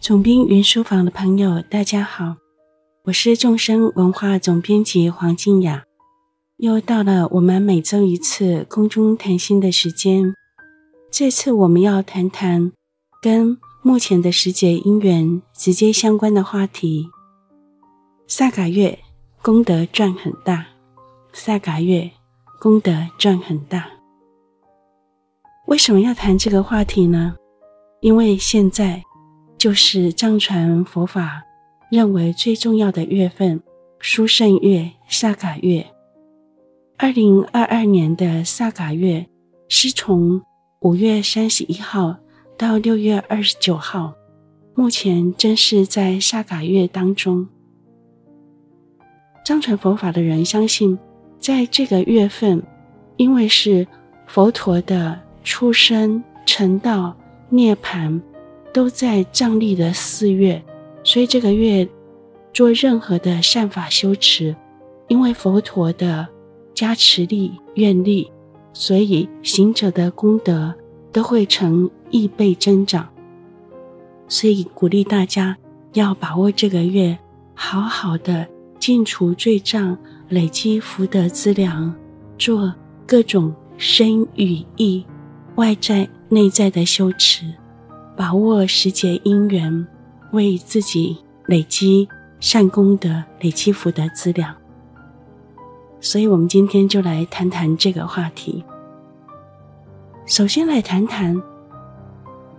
总编云书房的朋友，大家好，我是众生文化总编辑黄静雅，又到了我们每周一次空中谈心的时间。这次我们要谈谈跟目前的时节因缘直接相关的话题。萨嘎月功德赚很大，萨嘎月功德赚很大。为什么要谈这个话题呢？因为现在。就是藏传佛法认为最重要的月份，殊胜月萨嘎月。二零二二年的萨嘎月是从五月三十一号到六月二十九号，目前正是在萨嘎月当中。藏传佛法的人相信，在这个月份，因为是佛陀的出生、成道、涅槃。都在藏历的四月，所以这个月做任何的善法修持，因为佛陀的加持力、愿力，所以行者的功德都会成亿倍增长。所以鼓励大家要把握这个月，好好的净除罪障，累积福德资粮，做各种身与意、外在内在的修持。把握时节因缘，为自己累积善功德，累积福德资粮。所以，我们今天就来谈谈这个话题。首先，来谈谈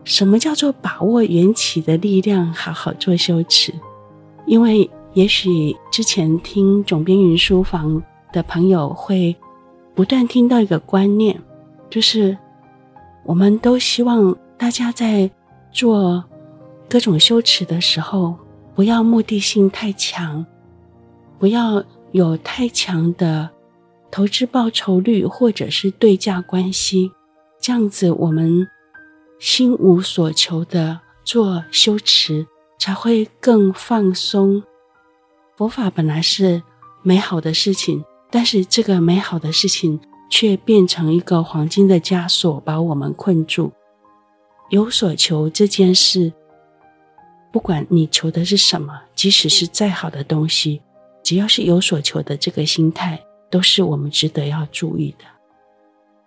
什么叫做把握缘起的力量，好好做修持。因为，也许之前听总编云书房的朋友会不断听到一个观念，就是我们都希望大家在做各种修持的时候，不要目的性太强，不要有太强的投资报酬率或者是对价关系，这样子我们心无所求的做修持才会更放松。佛法本来是美好的事情，但是这个美好的事情却变成一个黄金的枷锁，把我们困住。有所求这件事，不管你求的是什么，即使是再好的东西，只要是有所求的这个心态，都是我们值得要注意的。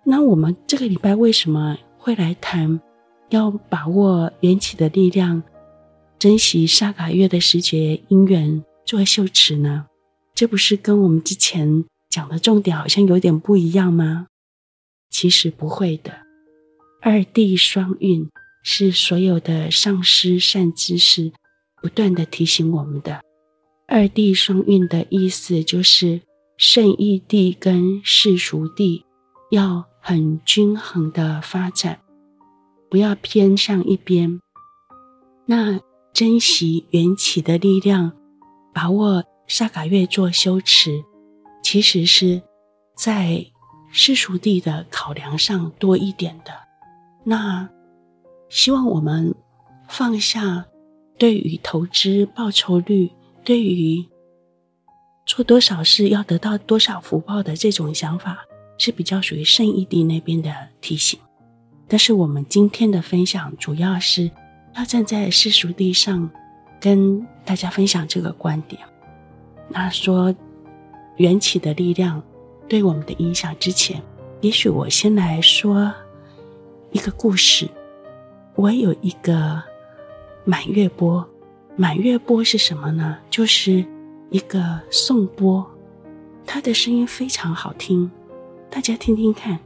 那我们这个礼拜为什么会来谈要把握缘起的力量，珍惜萨嘎月的时节因缘做修持呢？这不是跟我们之前讲的重点好像有点不一样吗？其实不会的。二地双运是所有的上师善知识不断地提醒我们的。二谛双运的意思就是圣义谛跟世俗地要很均衡的发展，不要偏向一边。那珍惜缘起的力量，把握萨嘎月做修持，其实是在世俗地的考量上多一点的。那希望我们放下对于投资报酬率、对于做多少事要得到多少福报的这种想法，是比较属于圣义地那边的提醒。但是我们今天的分享主要是要站在世俗地上跟大家分享这个观点。那说缘起的力量对我们的影响之前，也许我先来说。一个故事，我有一个满月波。满月波是什么呢？就是一个颂钵，它的声音非常好听，大家听听看。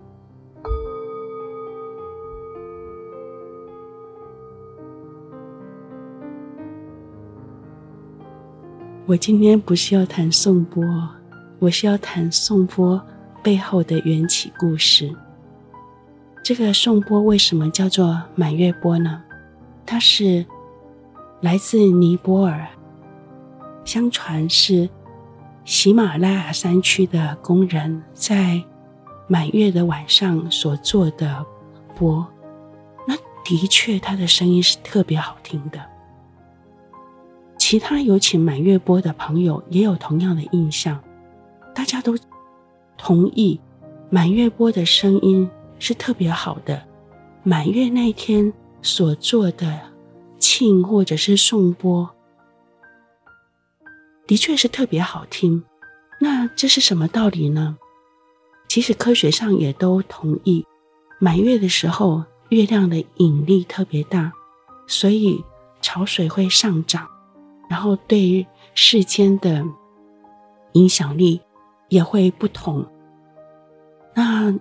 我今天不是要谈颂钵，我是要谈颂钵背后的缘起故事。这个颂钵为什么叫做满月钵呢？它是来自尼泊尔，相传是喜马拉雅山区的工人在满月的晚上所做的钵。那的确，它的声音是特别好听的。其他有请满月钵的朋友也有同样的印象，大家都同意满月钵的声音。是特别好的，满月那天所做的庆或者是颂钵，的确是特别好听。那这是什么道理呢？其实科学上也都同意，满月的时候，月亮的引力特别大，所以潮水会上涨，然后对世间的影响力也会不同。那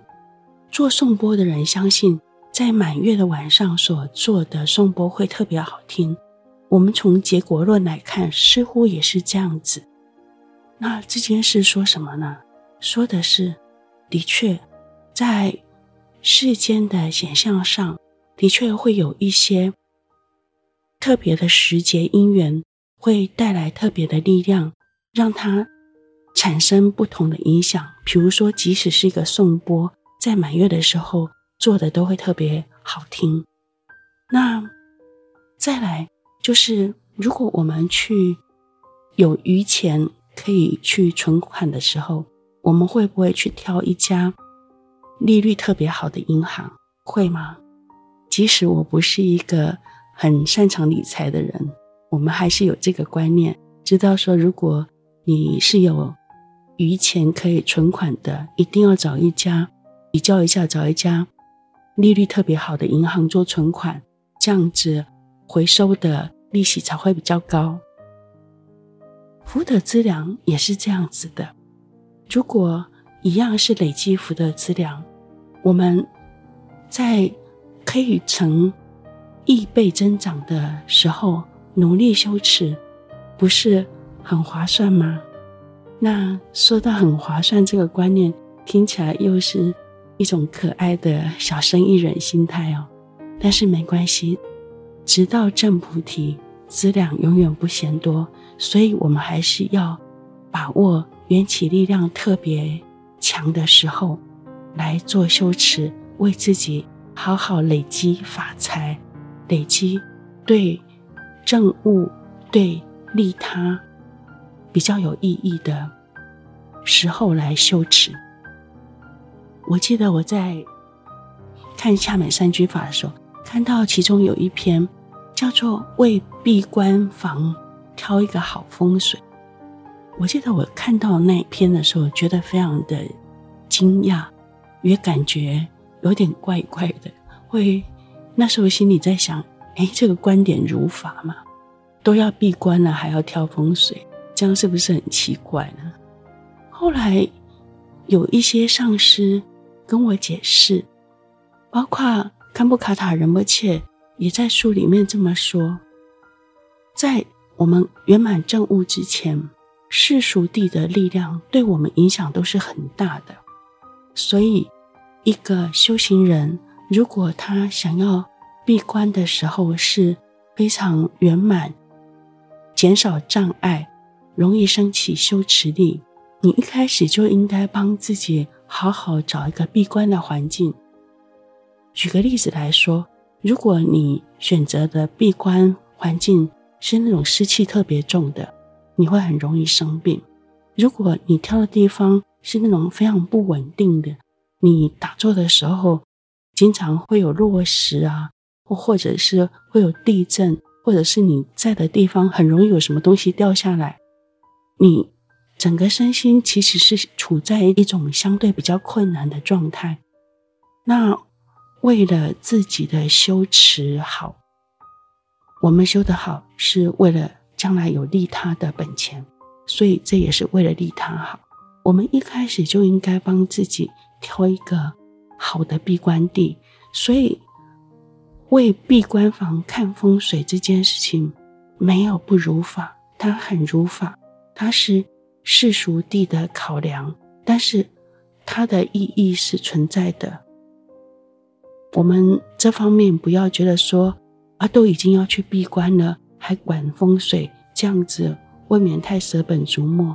做颂钵的人相信，在满月的晚上所做的颂钵会特别好听。我们从结果论来看，似乎也是这样子。那这件事说什么呢？说的是，的确，在世间的显象上，的确会有一些特别的时节因缘，会带来特别的力量，让它产生不同的影响。比如说，即使是一个颂钵，在满月的时候做的都会特别好听。那再来就是，如果我们去有余钱。可以去存款的时候，我们会不会去挑一家利率特别好的银行？会吗？即使我不是一个很擅长理财的人，我们还是有这个观念，知道说，如果你是有余钱可以存款的，一定要找一家比较一下，找一家利率特别好的银行做存款，这样子回收的利息才会比较高。福德资粮也是这样子的，如果一样是累积福德资粮，我们在可以成亿倍增长的时候努力修持，不是很划算吗？那说到很划算这个观念，听起来又是一种可爱的小生意人心态哦。但是没关系，直到正菩提。资粮永远不嫌多，所以我们还是要把握缘起力量特别强的时候来做修持，为自己好好累积法财，累积对正物、对利他比较有意义的时候来修持。我记得我在看《下美三居法》的时候，看到其中有一篇。叫做为闭关房挑一个好风水。我记得我看到那篇的时候，觉得非常的惊讶，也感觉有点怪怪的。会那时候心里在想：哎，这个观点如法吗？都要闭关了，还要挑风水，这样是不是很奇怪呢？后来有一些上师跟我解释，包括堪布卡塔仁波切。也在书里面这么说，在我们圆满证悟之前，世俗地的力量对我们影响都是很大的。所以，一个修行人如果他想要闭关的时候是非常圆满，减少障碍，容易升起修持力，你一开始就应该帮自己好好找一个闭关的环境。举个例子来说。如果你选择的闭关环境是那种湿气特别重的，你会很容易生病；如果你挑的地方是那种非常不稳定的，你打坐的时候经常会有落石啊，或或者是会有地震，或者是你在的地方很容易有什么东西掉下来，你整个身心其实是处在一种相对比较困难的状态。那。为了自己的修持好，我们修得好是为了将来有利他的本钱，所以这也是为了利他好。我们一开始就应该帮自己挑一个好的闭关地，所以为闭关房看风水这件事情没有不如法，它很如法，它是世俗地的考量，但是它的意义是存在的。我们这方面不要觉得说啊，都已经要去闭关了，还管风水，这样子未免太舍本逐末。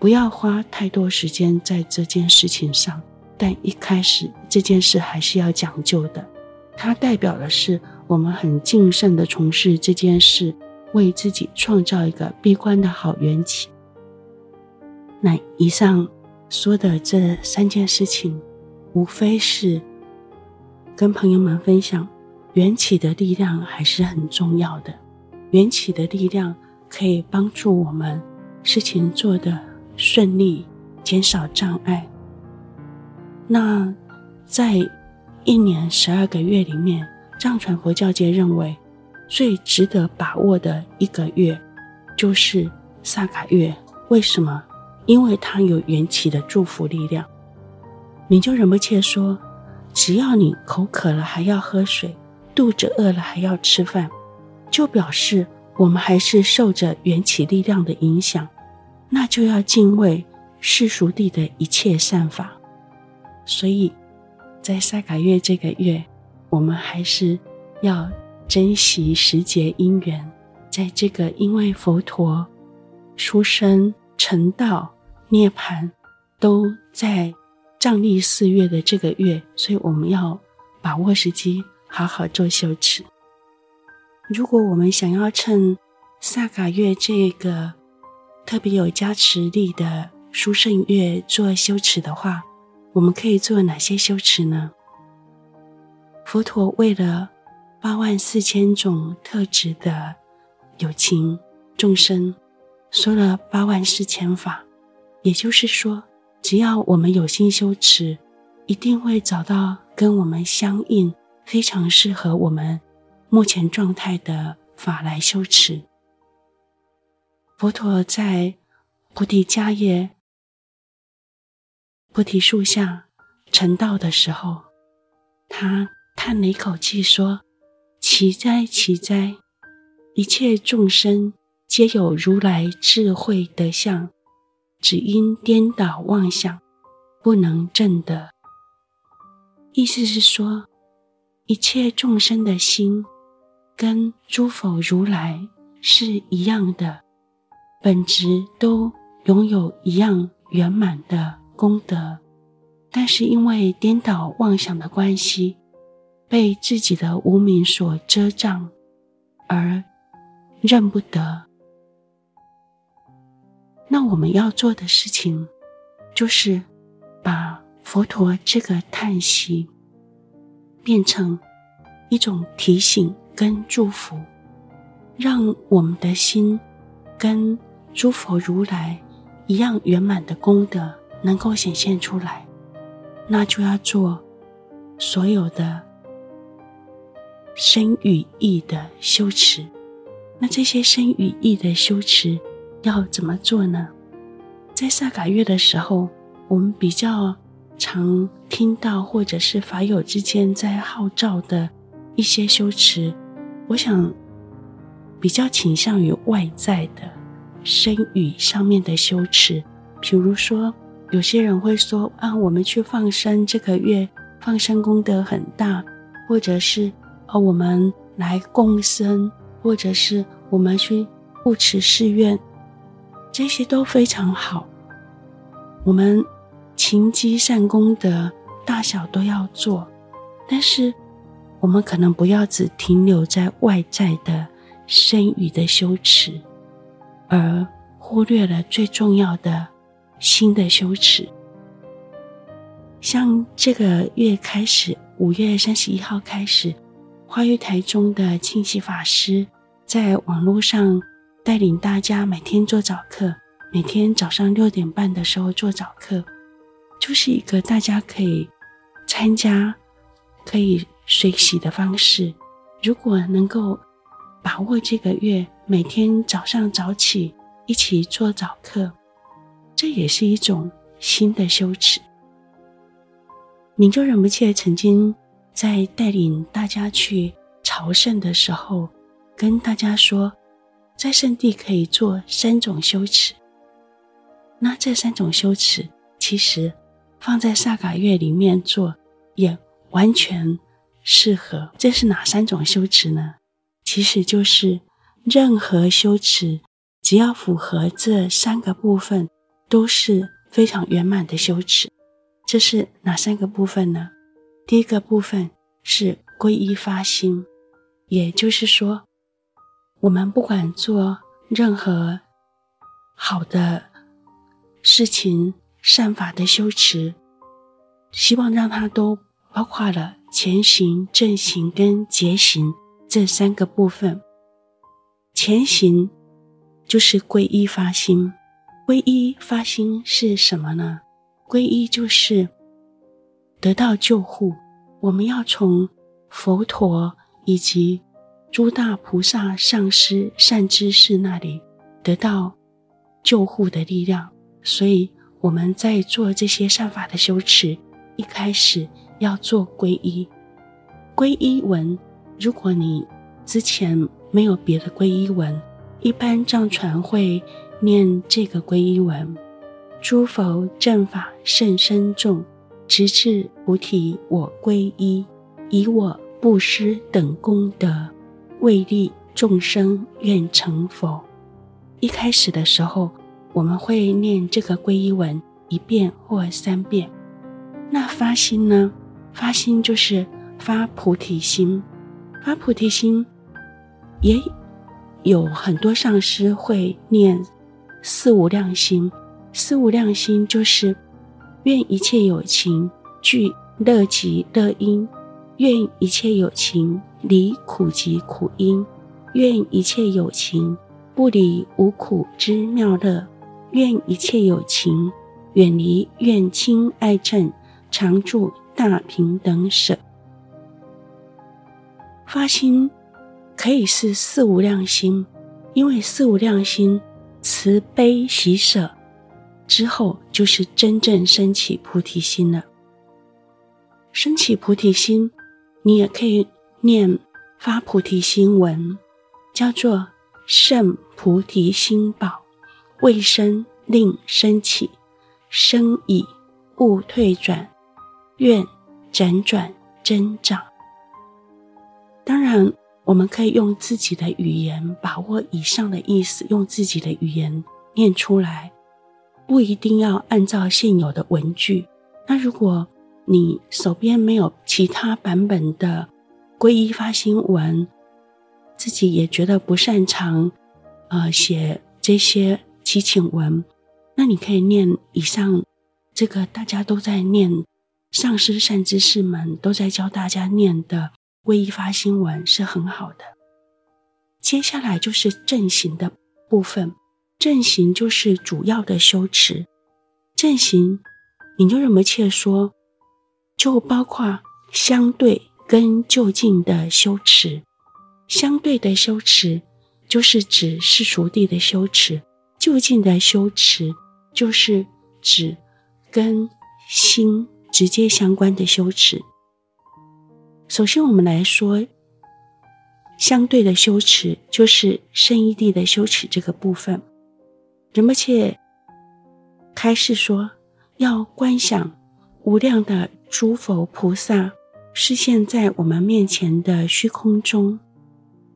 不要花太多时间在这件事情上，但一开始这件事还是要讲究的。它代表的是我们很谨慎的从事这件事，为自己创造一个闭关的好缘起。那以上说的这三件事情，无非是。跟朋友们分享，缘起的力量还是很重要的。缘起的力量可以帮助我们事情做得顺利，减少障碍。那在一年十二个月里面，藏传佛教界认为最值得把握的一个月就是萨卡月。为什么？因为它有缘起的祝福力量。你就忍不切说，只要你口渴了还要喝水，肚子饿了还要吃饭，就表示我们还是受着缘起力量的影响，那就要敬畏世俗地的一切善法。所以，在萨卡月这个月，我们还是要珍惜时节因缘，在这个因为佛陀出生、成道、涅槃都在。藏历四月的这个月，所以我们要把握时机，好好做修持。如果我们想要趁萨卡月这个特别有加持力的殊胜月做修持的话，我们可以做哪些修持呢？佛陀为了八万四千种特质的有情众生，说了八万四千法，也就是说。只要我们有心修持，一定会找到跟我们相应、非常适合我们目前状态的法来修持。佛陀在菩提迦叶菩提树下成道的时候，他叹了一口气说：“奇哉，奇哉！一切众生皆有如来智慧德相。”只因颠倒妄想，不能证得。意思是说，一切众生的心跟诸佛如来是一样的，本质都拥有一样圆满的功德，但是因为颠倒妄想的关系，被自己的无明所遮障，而认不得。那我们要做的事情，就是把佛陀这个叹息变成一种提醒跟祝福，让我们的心跟诸佛如来一样圆满的功德能够显现出来。那就要做所有的身与意的修持。那这些身与意的修持。要怎么做呢？在萨卡月的时候，我们比较常听到，或者是法友之间在号召的一些修持，我想比较倾向于外在的身语上面的修持。比如说，有些人会说啊，我们去放生，这个月放生功德很大，或者是啊，我们来共生，或者是我们去护持寺院。这些都非常好，我们勤积善功德，大小都要做，但是我们可能不要只停留在外在的身语的修持，而忽略了最重要的心的修持。像这个月开始，五月三十一号开始，花育台中的庆喜法师在网络上。带领大家每天做早课，每天早上六点半的时候做早课，就是一个大家可以参加、可以随喜的方式。如果能够把握这个月，每天早上早起一起做早课，这也是一种新的修持。明就仁波切曾经在带领大家去朝圣的时候，跟大家说。在圣地可以做三种修持，那这三种修持其实放在萨卡月里面做也完全适合。这是哪三种修持呢？其实就是任何修持，只要符合这三个部分，都是非常圆满的修持。这是哪三个部分呢？第一个部分是皈依发心，也就是说。我们不管做任何好的事情、善法的修持，希望让它都包括了前行、正行跟结行这三个部分。前行就是皈依发心，皈依发心是什么呢？皈依就是得到救护，我们要从佛陀以及诸大菩萨、上师、善知识那里得到救护的力量，所以我们在做这些善法的修持，一开始要做皈依。皈依文，如果你之前没有别的皈依文，一般藏传会念这个皈依文：诸佛正法甚深重，直至菩提我皈依，以我布施等功德，为利众生愿成佛。一开始的时候，我们会念这个皈依文一遍或三遍。那发心呢？发心就是。发菩提心，发菩提心，也有很多上师会念四无量心。四无量心就是愿一切有情具乐极乐因，愿一切有情离苦极苦因，愿一切有情不离无苦之妙乐，愿一切有情远离怨亲爱憎，常住大平等舍。发心可以是四无量心，因为四无量心慈悲喜舍之后，就是真正升起菩提心了。升起菩提心，你也可以念发菩提心文，叫做圣菩提心宝，未生令生起，生已勿退转，愿辗转增长。当然，我们可以用自己的语言把握以上的意思，用自己的语言念出来，不一定要按照现有的文句。那如果你手边没有其他版本的皈依发心文，自己也觉得不擅长，呃，写这些祈请文，那你可以念以上这个大家都在念，上师善知识们都在教大家念的。皈依发心文是很好的，接下来就是正行的部分。正行就是主要的修持。正行，你就这么切说，就包括相对跟就近的修持。相对的修持就是指世俗地的修持，就近的修持就是指跟心直接相关的修持。首先，我们来说相对的修持，就是圣意地的修持这个部分。仁波切开示说，要观想无量的诸佛菩萨视现在我们面前的虚空中，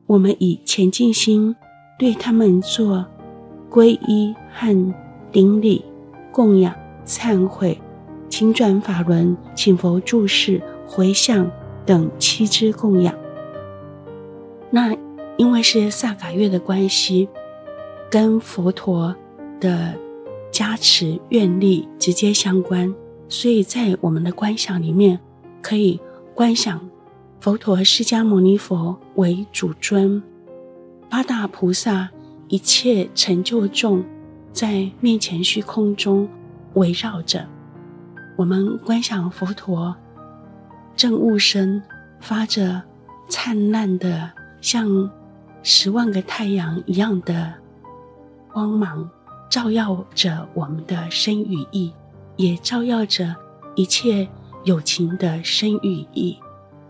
我们以虔敬心对他们做皈依和顶礼、供养、忏悔、请转法轮、请佛注视、回向。等七支供养，那因为是萨法月的关系，跟佛陀的加持愿力直接相关，所以在我们的观想里面，可以观想佛陀释迦牟尼佛为主尊，八大菩萨一切成就众在面前虚空中围绕着我们，观想佛陀。正悟身发着灿烂的，像十万个太阳一样的光芒，照耀着我们的身与意，也照耀着一切友情的深语意，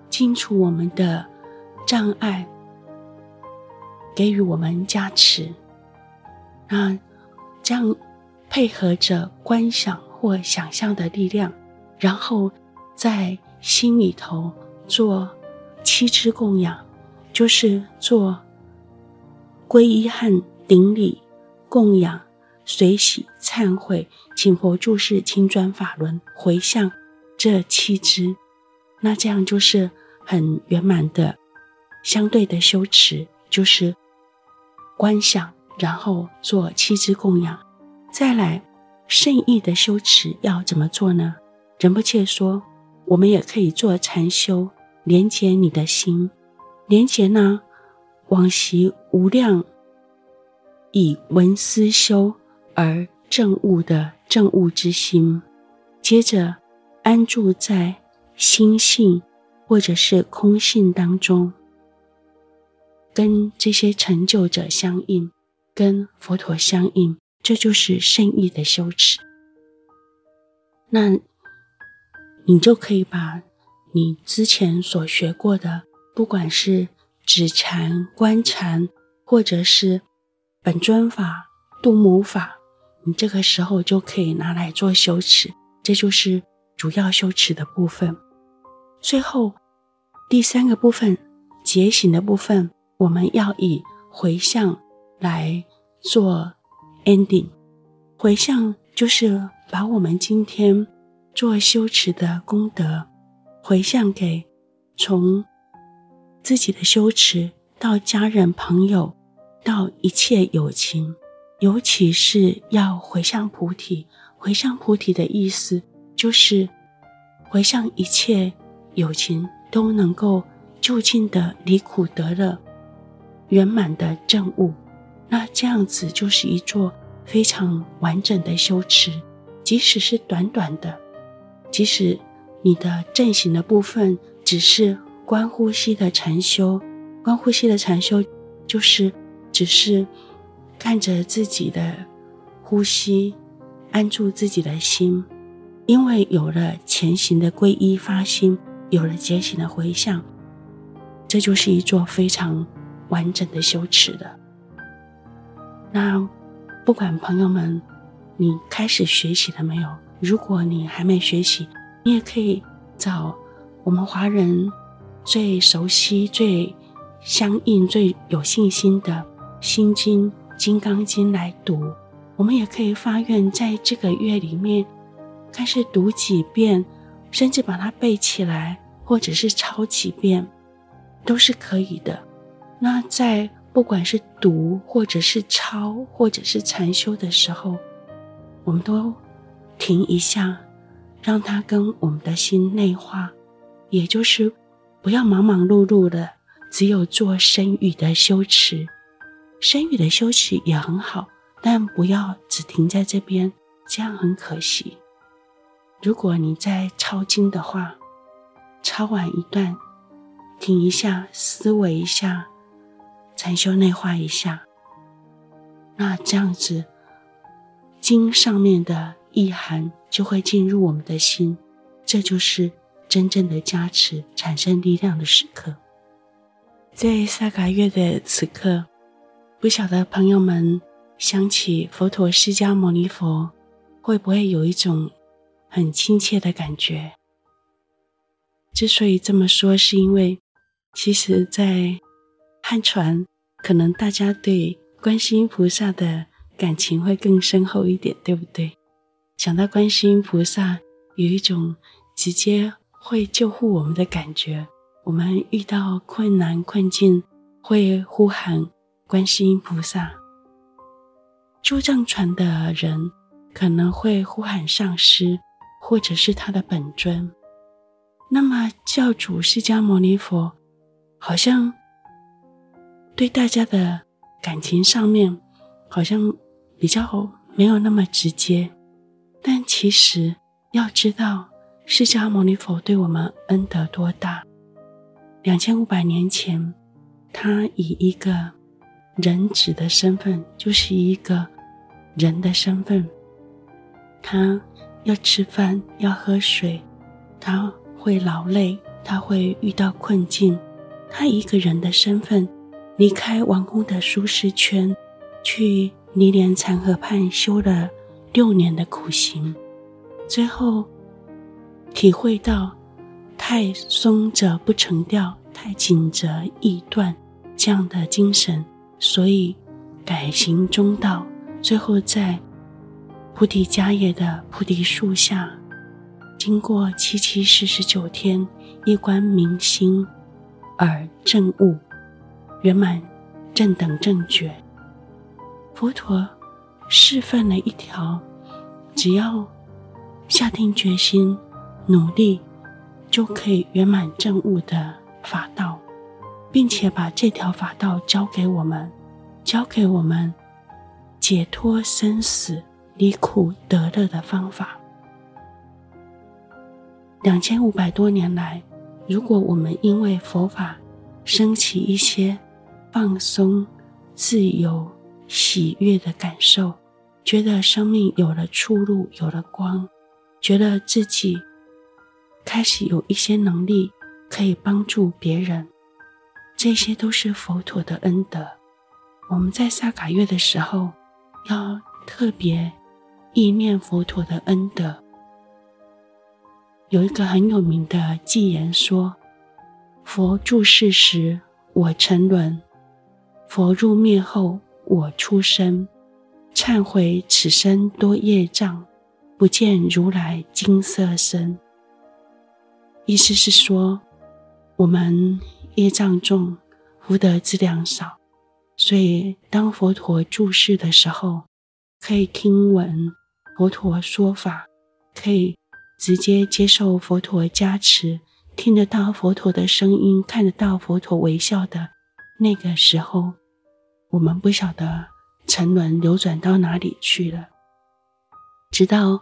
清除我们的障碍，给予我们加持。那这样配合着观想或想象的力量，然后在。心里头做七支供养，就是做皈依和顶礼、供养、随喜、忏悔、请佛住世、请转法轮、回向这七支，那这样就是很圆满的相对的修持，就是观想，然后做七支供养。再来圣意的修持要怎么做呢？仁波切说。我们也可以做禅修，连接你的心，连接呢往昔无量以闻思修而证悟的证悟之心，接着安住在心性或者是空性当中，跟这些成就者相应，跟佛陀相应，这就是圣意的修持。那你就可以把你之前所学过的，不管是止禅、观禅，或者是本尊法、度母法，你这个时候就可以拿来做修持，这就是主要修持的部分。最后第三个部分，觉醒的部分，我们要以回向来做 ending。回向就是把我们今天。做修持的功德，回向给从自己的修持到家人朋友，到一切有情，尤其是要回向菩提。回向菩提的意思就是回向一切有情都能够就近的离苦得乐，圆满的证悟。那这样子就是一座非常完整的修持，即使是短短的。即使你的正行的部分只是观呼吸的禅修，观呼吸的禅修就是只是看着自己的呼吸，安住自己的心，因为有了前行的皈依发心，有了觉行的回向，这就是一座非常完整的修持的。那不管朋友们，你开始学习了没有？如果你还没学习，你也可以找我们华人最熟悉、最相应、最有信心的《心经》《金刚经》来读。我们也可以发愿，在这个月里面，开始读几遍，甚至把它背起来，或者是抄几遍，都是可以的。那在不管是读，或者是抄，或者是禅修的时候，我们都。停一下，让它跟我们的心内化，也就是不要忙忙碌碌的，只有做身语的修持。身语的修持也很好，但不要只停在这边，这样很可惜。如果你在抄经的话，抄完一段，停一下，思维一下，禅修内化一下，那这样子经上面的。意涵就会进入我们的心，这就是真正的加持，产生力量的时刻。在萨嘎月的此刻，不晓得朋友们想起佛陀释迦牟尼佛，会不会有一种很亲切的感觉？之所以这么说，是因为其实，在汉传，可能大家对观世音菩萨的感情会更深厚一点，对不对？想到观世音菩萨有一种直接会救护我们的感觉，我们遇到困难困境会呼喊观世音菩萨。驻藏传的人可能会呼喊上师或者是他的本尊。那么教主释迦牟尼佛好像对大家的感情上面好像比较没有那么直接。但其实要知道，释迦牟尼佛对我们恩德多大。两千五百年前，他以一个人子的身份，就是一个人的身份，他要吃饭，要喝水，他会劳累，他会遇到困境，他一个人的身份离开王宫的舒适圈，去尼连禅河畔修了。六年的苦行，最后体会到太松则不成调，太紧则易断这样的精神，所以改行中道。最后在菩提迦叶的菩提树下，经过七七四十九天一观明心而证悟圆满正等正觉。佛陀。示范了一条，只要下定决心、努力，就可以圆满证悟的法道，并且把这条法道教给我们，教给我们解脱生死、离苦得乐的方法。两千五百多年来，如果我们因为佛法升起一些放松、自由、喜悦的感受，觉得生命有了出路，有了光，觉得自己开始有一些能力可以帮助别人，这些都是佛陀的恩德。我们在萨卡月的时候，要特别忆念佛陀的恩德。有一个很有名的偈言说：“佛住世时，我沉沦；佛入灭后，我出生。”忏悔此生多业障，不见如来金色身。意思是说，我们业障重，福德资粮少，所以当佛陀住世的时候，可以听闻佛陀说法，可以直接接受佛陀加持，听得到佛陀的声音，看得到佛陀微笑的那个时候，我们不晓得。沉沦流转到哪里去了？直到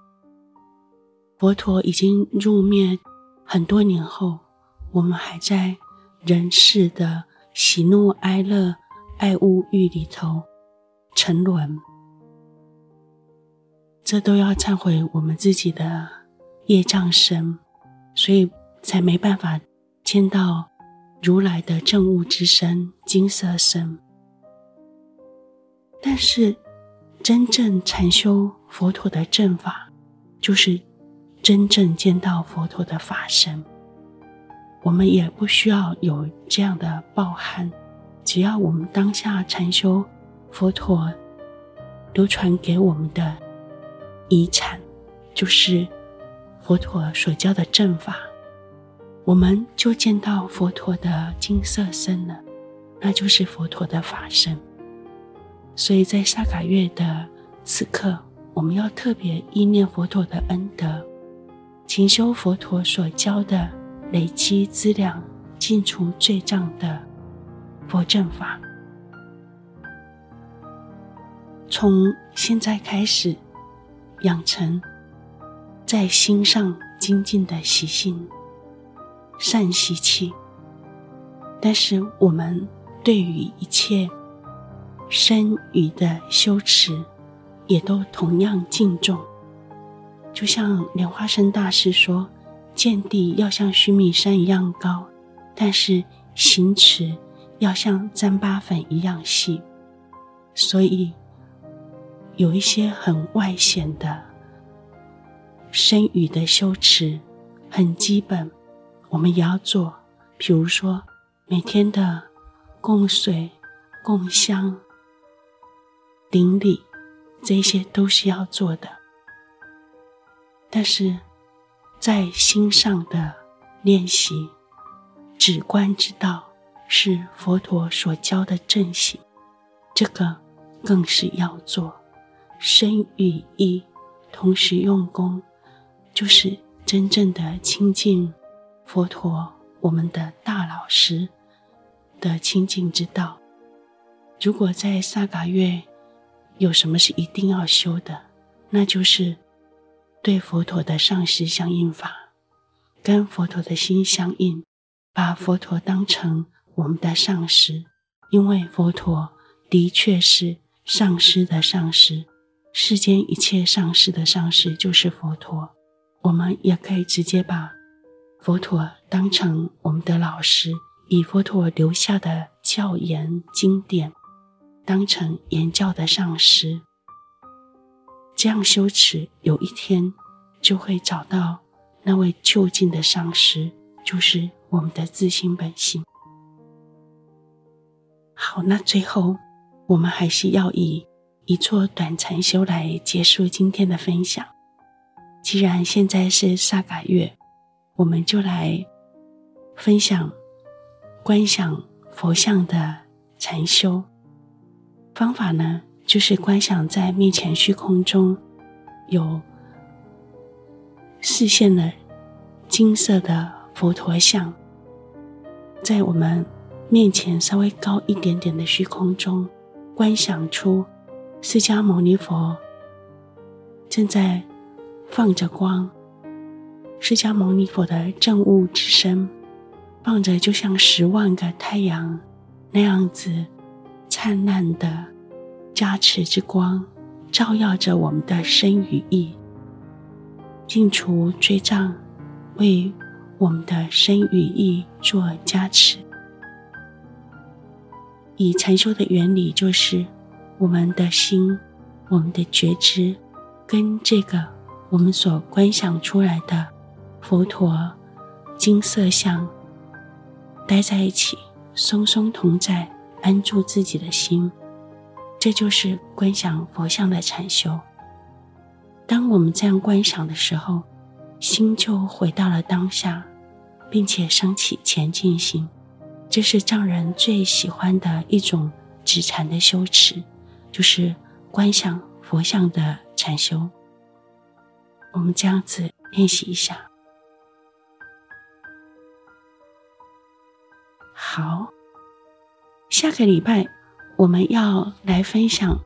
佛陀已经入灭很多年后，我们还在人世的喜怒哀乐、爱恶欲里头沉沦，这都要忏悔我们自己的业障深，所以才没办法见到如来的证悟之身、金色身。但是，真正禅修佛陀的正法，就是真正见到佛陀的法身。我们也不需要有这样的抱憾，只要我们当下禅修佛陀流传给我们的遗产，就是佛陀所教的正法，我们就见到佛陀的金色身了，那就是佛陀的法身。所以在萨卡月的此刻，我们要特别忆念佛陀的恩德，勤修佛陀所教的累积资粮、净除罪障的佛正法。从现在开始，养成在心上精进的习性、善习气。但是我们对于一切。身语的修持，也都同样敬重。就像莲花生大师说：“见地要像须弥山一样高，但是行持要像糌粑粉一样细。”所以，有一些很外显的身语的修持，很基本，我们也要做。比如说，每天的供水、供香。顶礼，这些都是要做的。但是，在心上的练习，止观之道是佛陀所教的正行，这个更是要做。身与意同时用功，就是真正的亲近佛陀，我们的大老师的亲近之道。如果在萨嘎月，有什么是一定要修的？那就是对佛陀的上师相应法，跟佛陀的心相应，把佛陀当成我们的上师，因为佛陀的确是上师的上师，世间一切上师的上师就是佛陀。我们也可以直接把佛陀当成我们的老师，以佛陀留下的教言经典。当成言教的上师，这样修持，有一天就会找到那位究竟的上师，就是我们的自心本性。好，那最后我们还是要以一座短禅修来结束今天的分享。既然现在是萨嘎月，我们就来分享观想佛像的禅修。方法呢，就是观想在面前虚空中有视线的金色的佛陀像，在我们面前稍微高一点点的虚空中，观想出释迦牟尼佛正在放着光，释迦牟尼佛的证悟之身放着，就像十万个太阳那样子灿烂的加持之光，照耀着我们的身与意，净除罪障，为我们的身与意做加持。以禅修的原理，就是我们的心、我们的觉知，跟这个我们所观想出来的佛陀金色像待在一起，松松同在，安住自己的心。这就是观想佛像的禅修。当我们这样观想的时候，心就回到了当下。并且升起前进心，这是藏人最喜欢的一种止禅的修持，就是观想佛像的禅修。我们这样子练习一下。好，下个礼拜我们要来分享《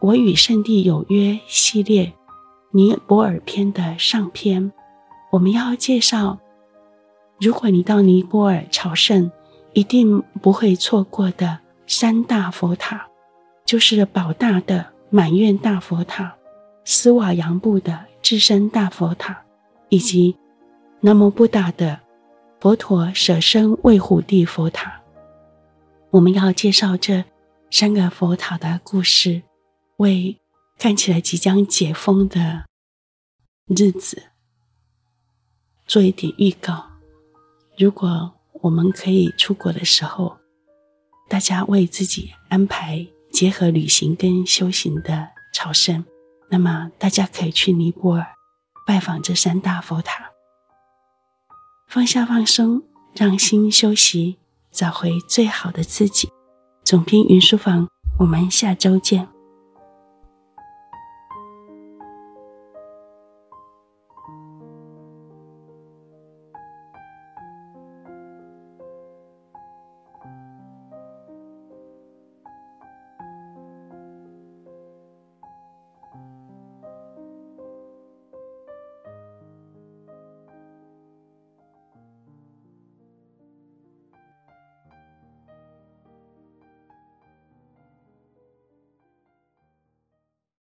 我与圣地有约》系列尼泊尔篇的上篇，我们要介绍。如果你到尼泊尔朝圣，一定不会错过的三大佛塔，就是宝大的满愿大佛塔、斯瓦扬布的智身大佛塔，以及南摩布达的佛陀舍身卫虎地佛塔。我们要介绍这三个佛塔的故事，为看起来即将解封的日子做一点预告。如果我们可以出国的时候，大家为自己安排结合旅行跟修行的朝圣，那么大家可以去尼泊尔拜访这三大佛塔，放下放松，让心休息，找回最好的自己。总编云书房，我们下周见。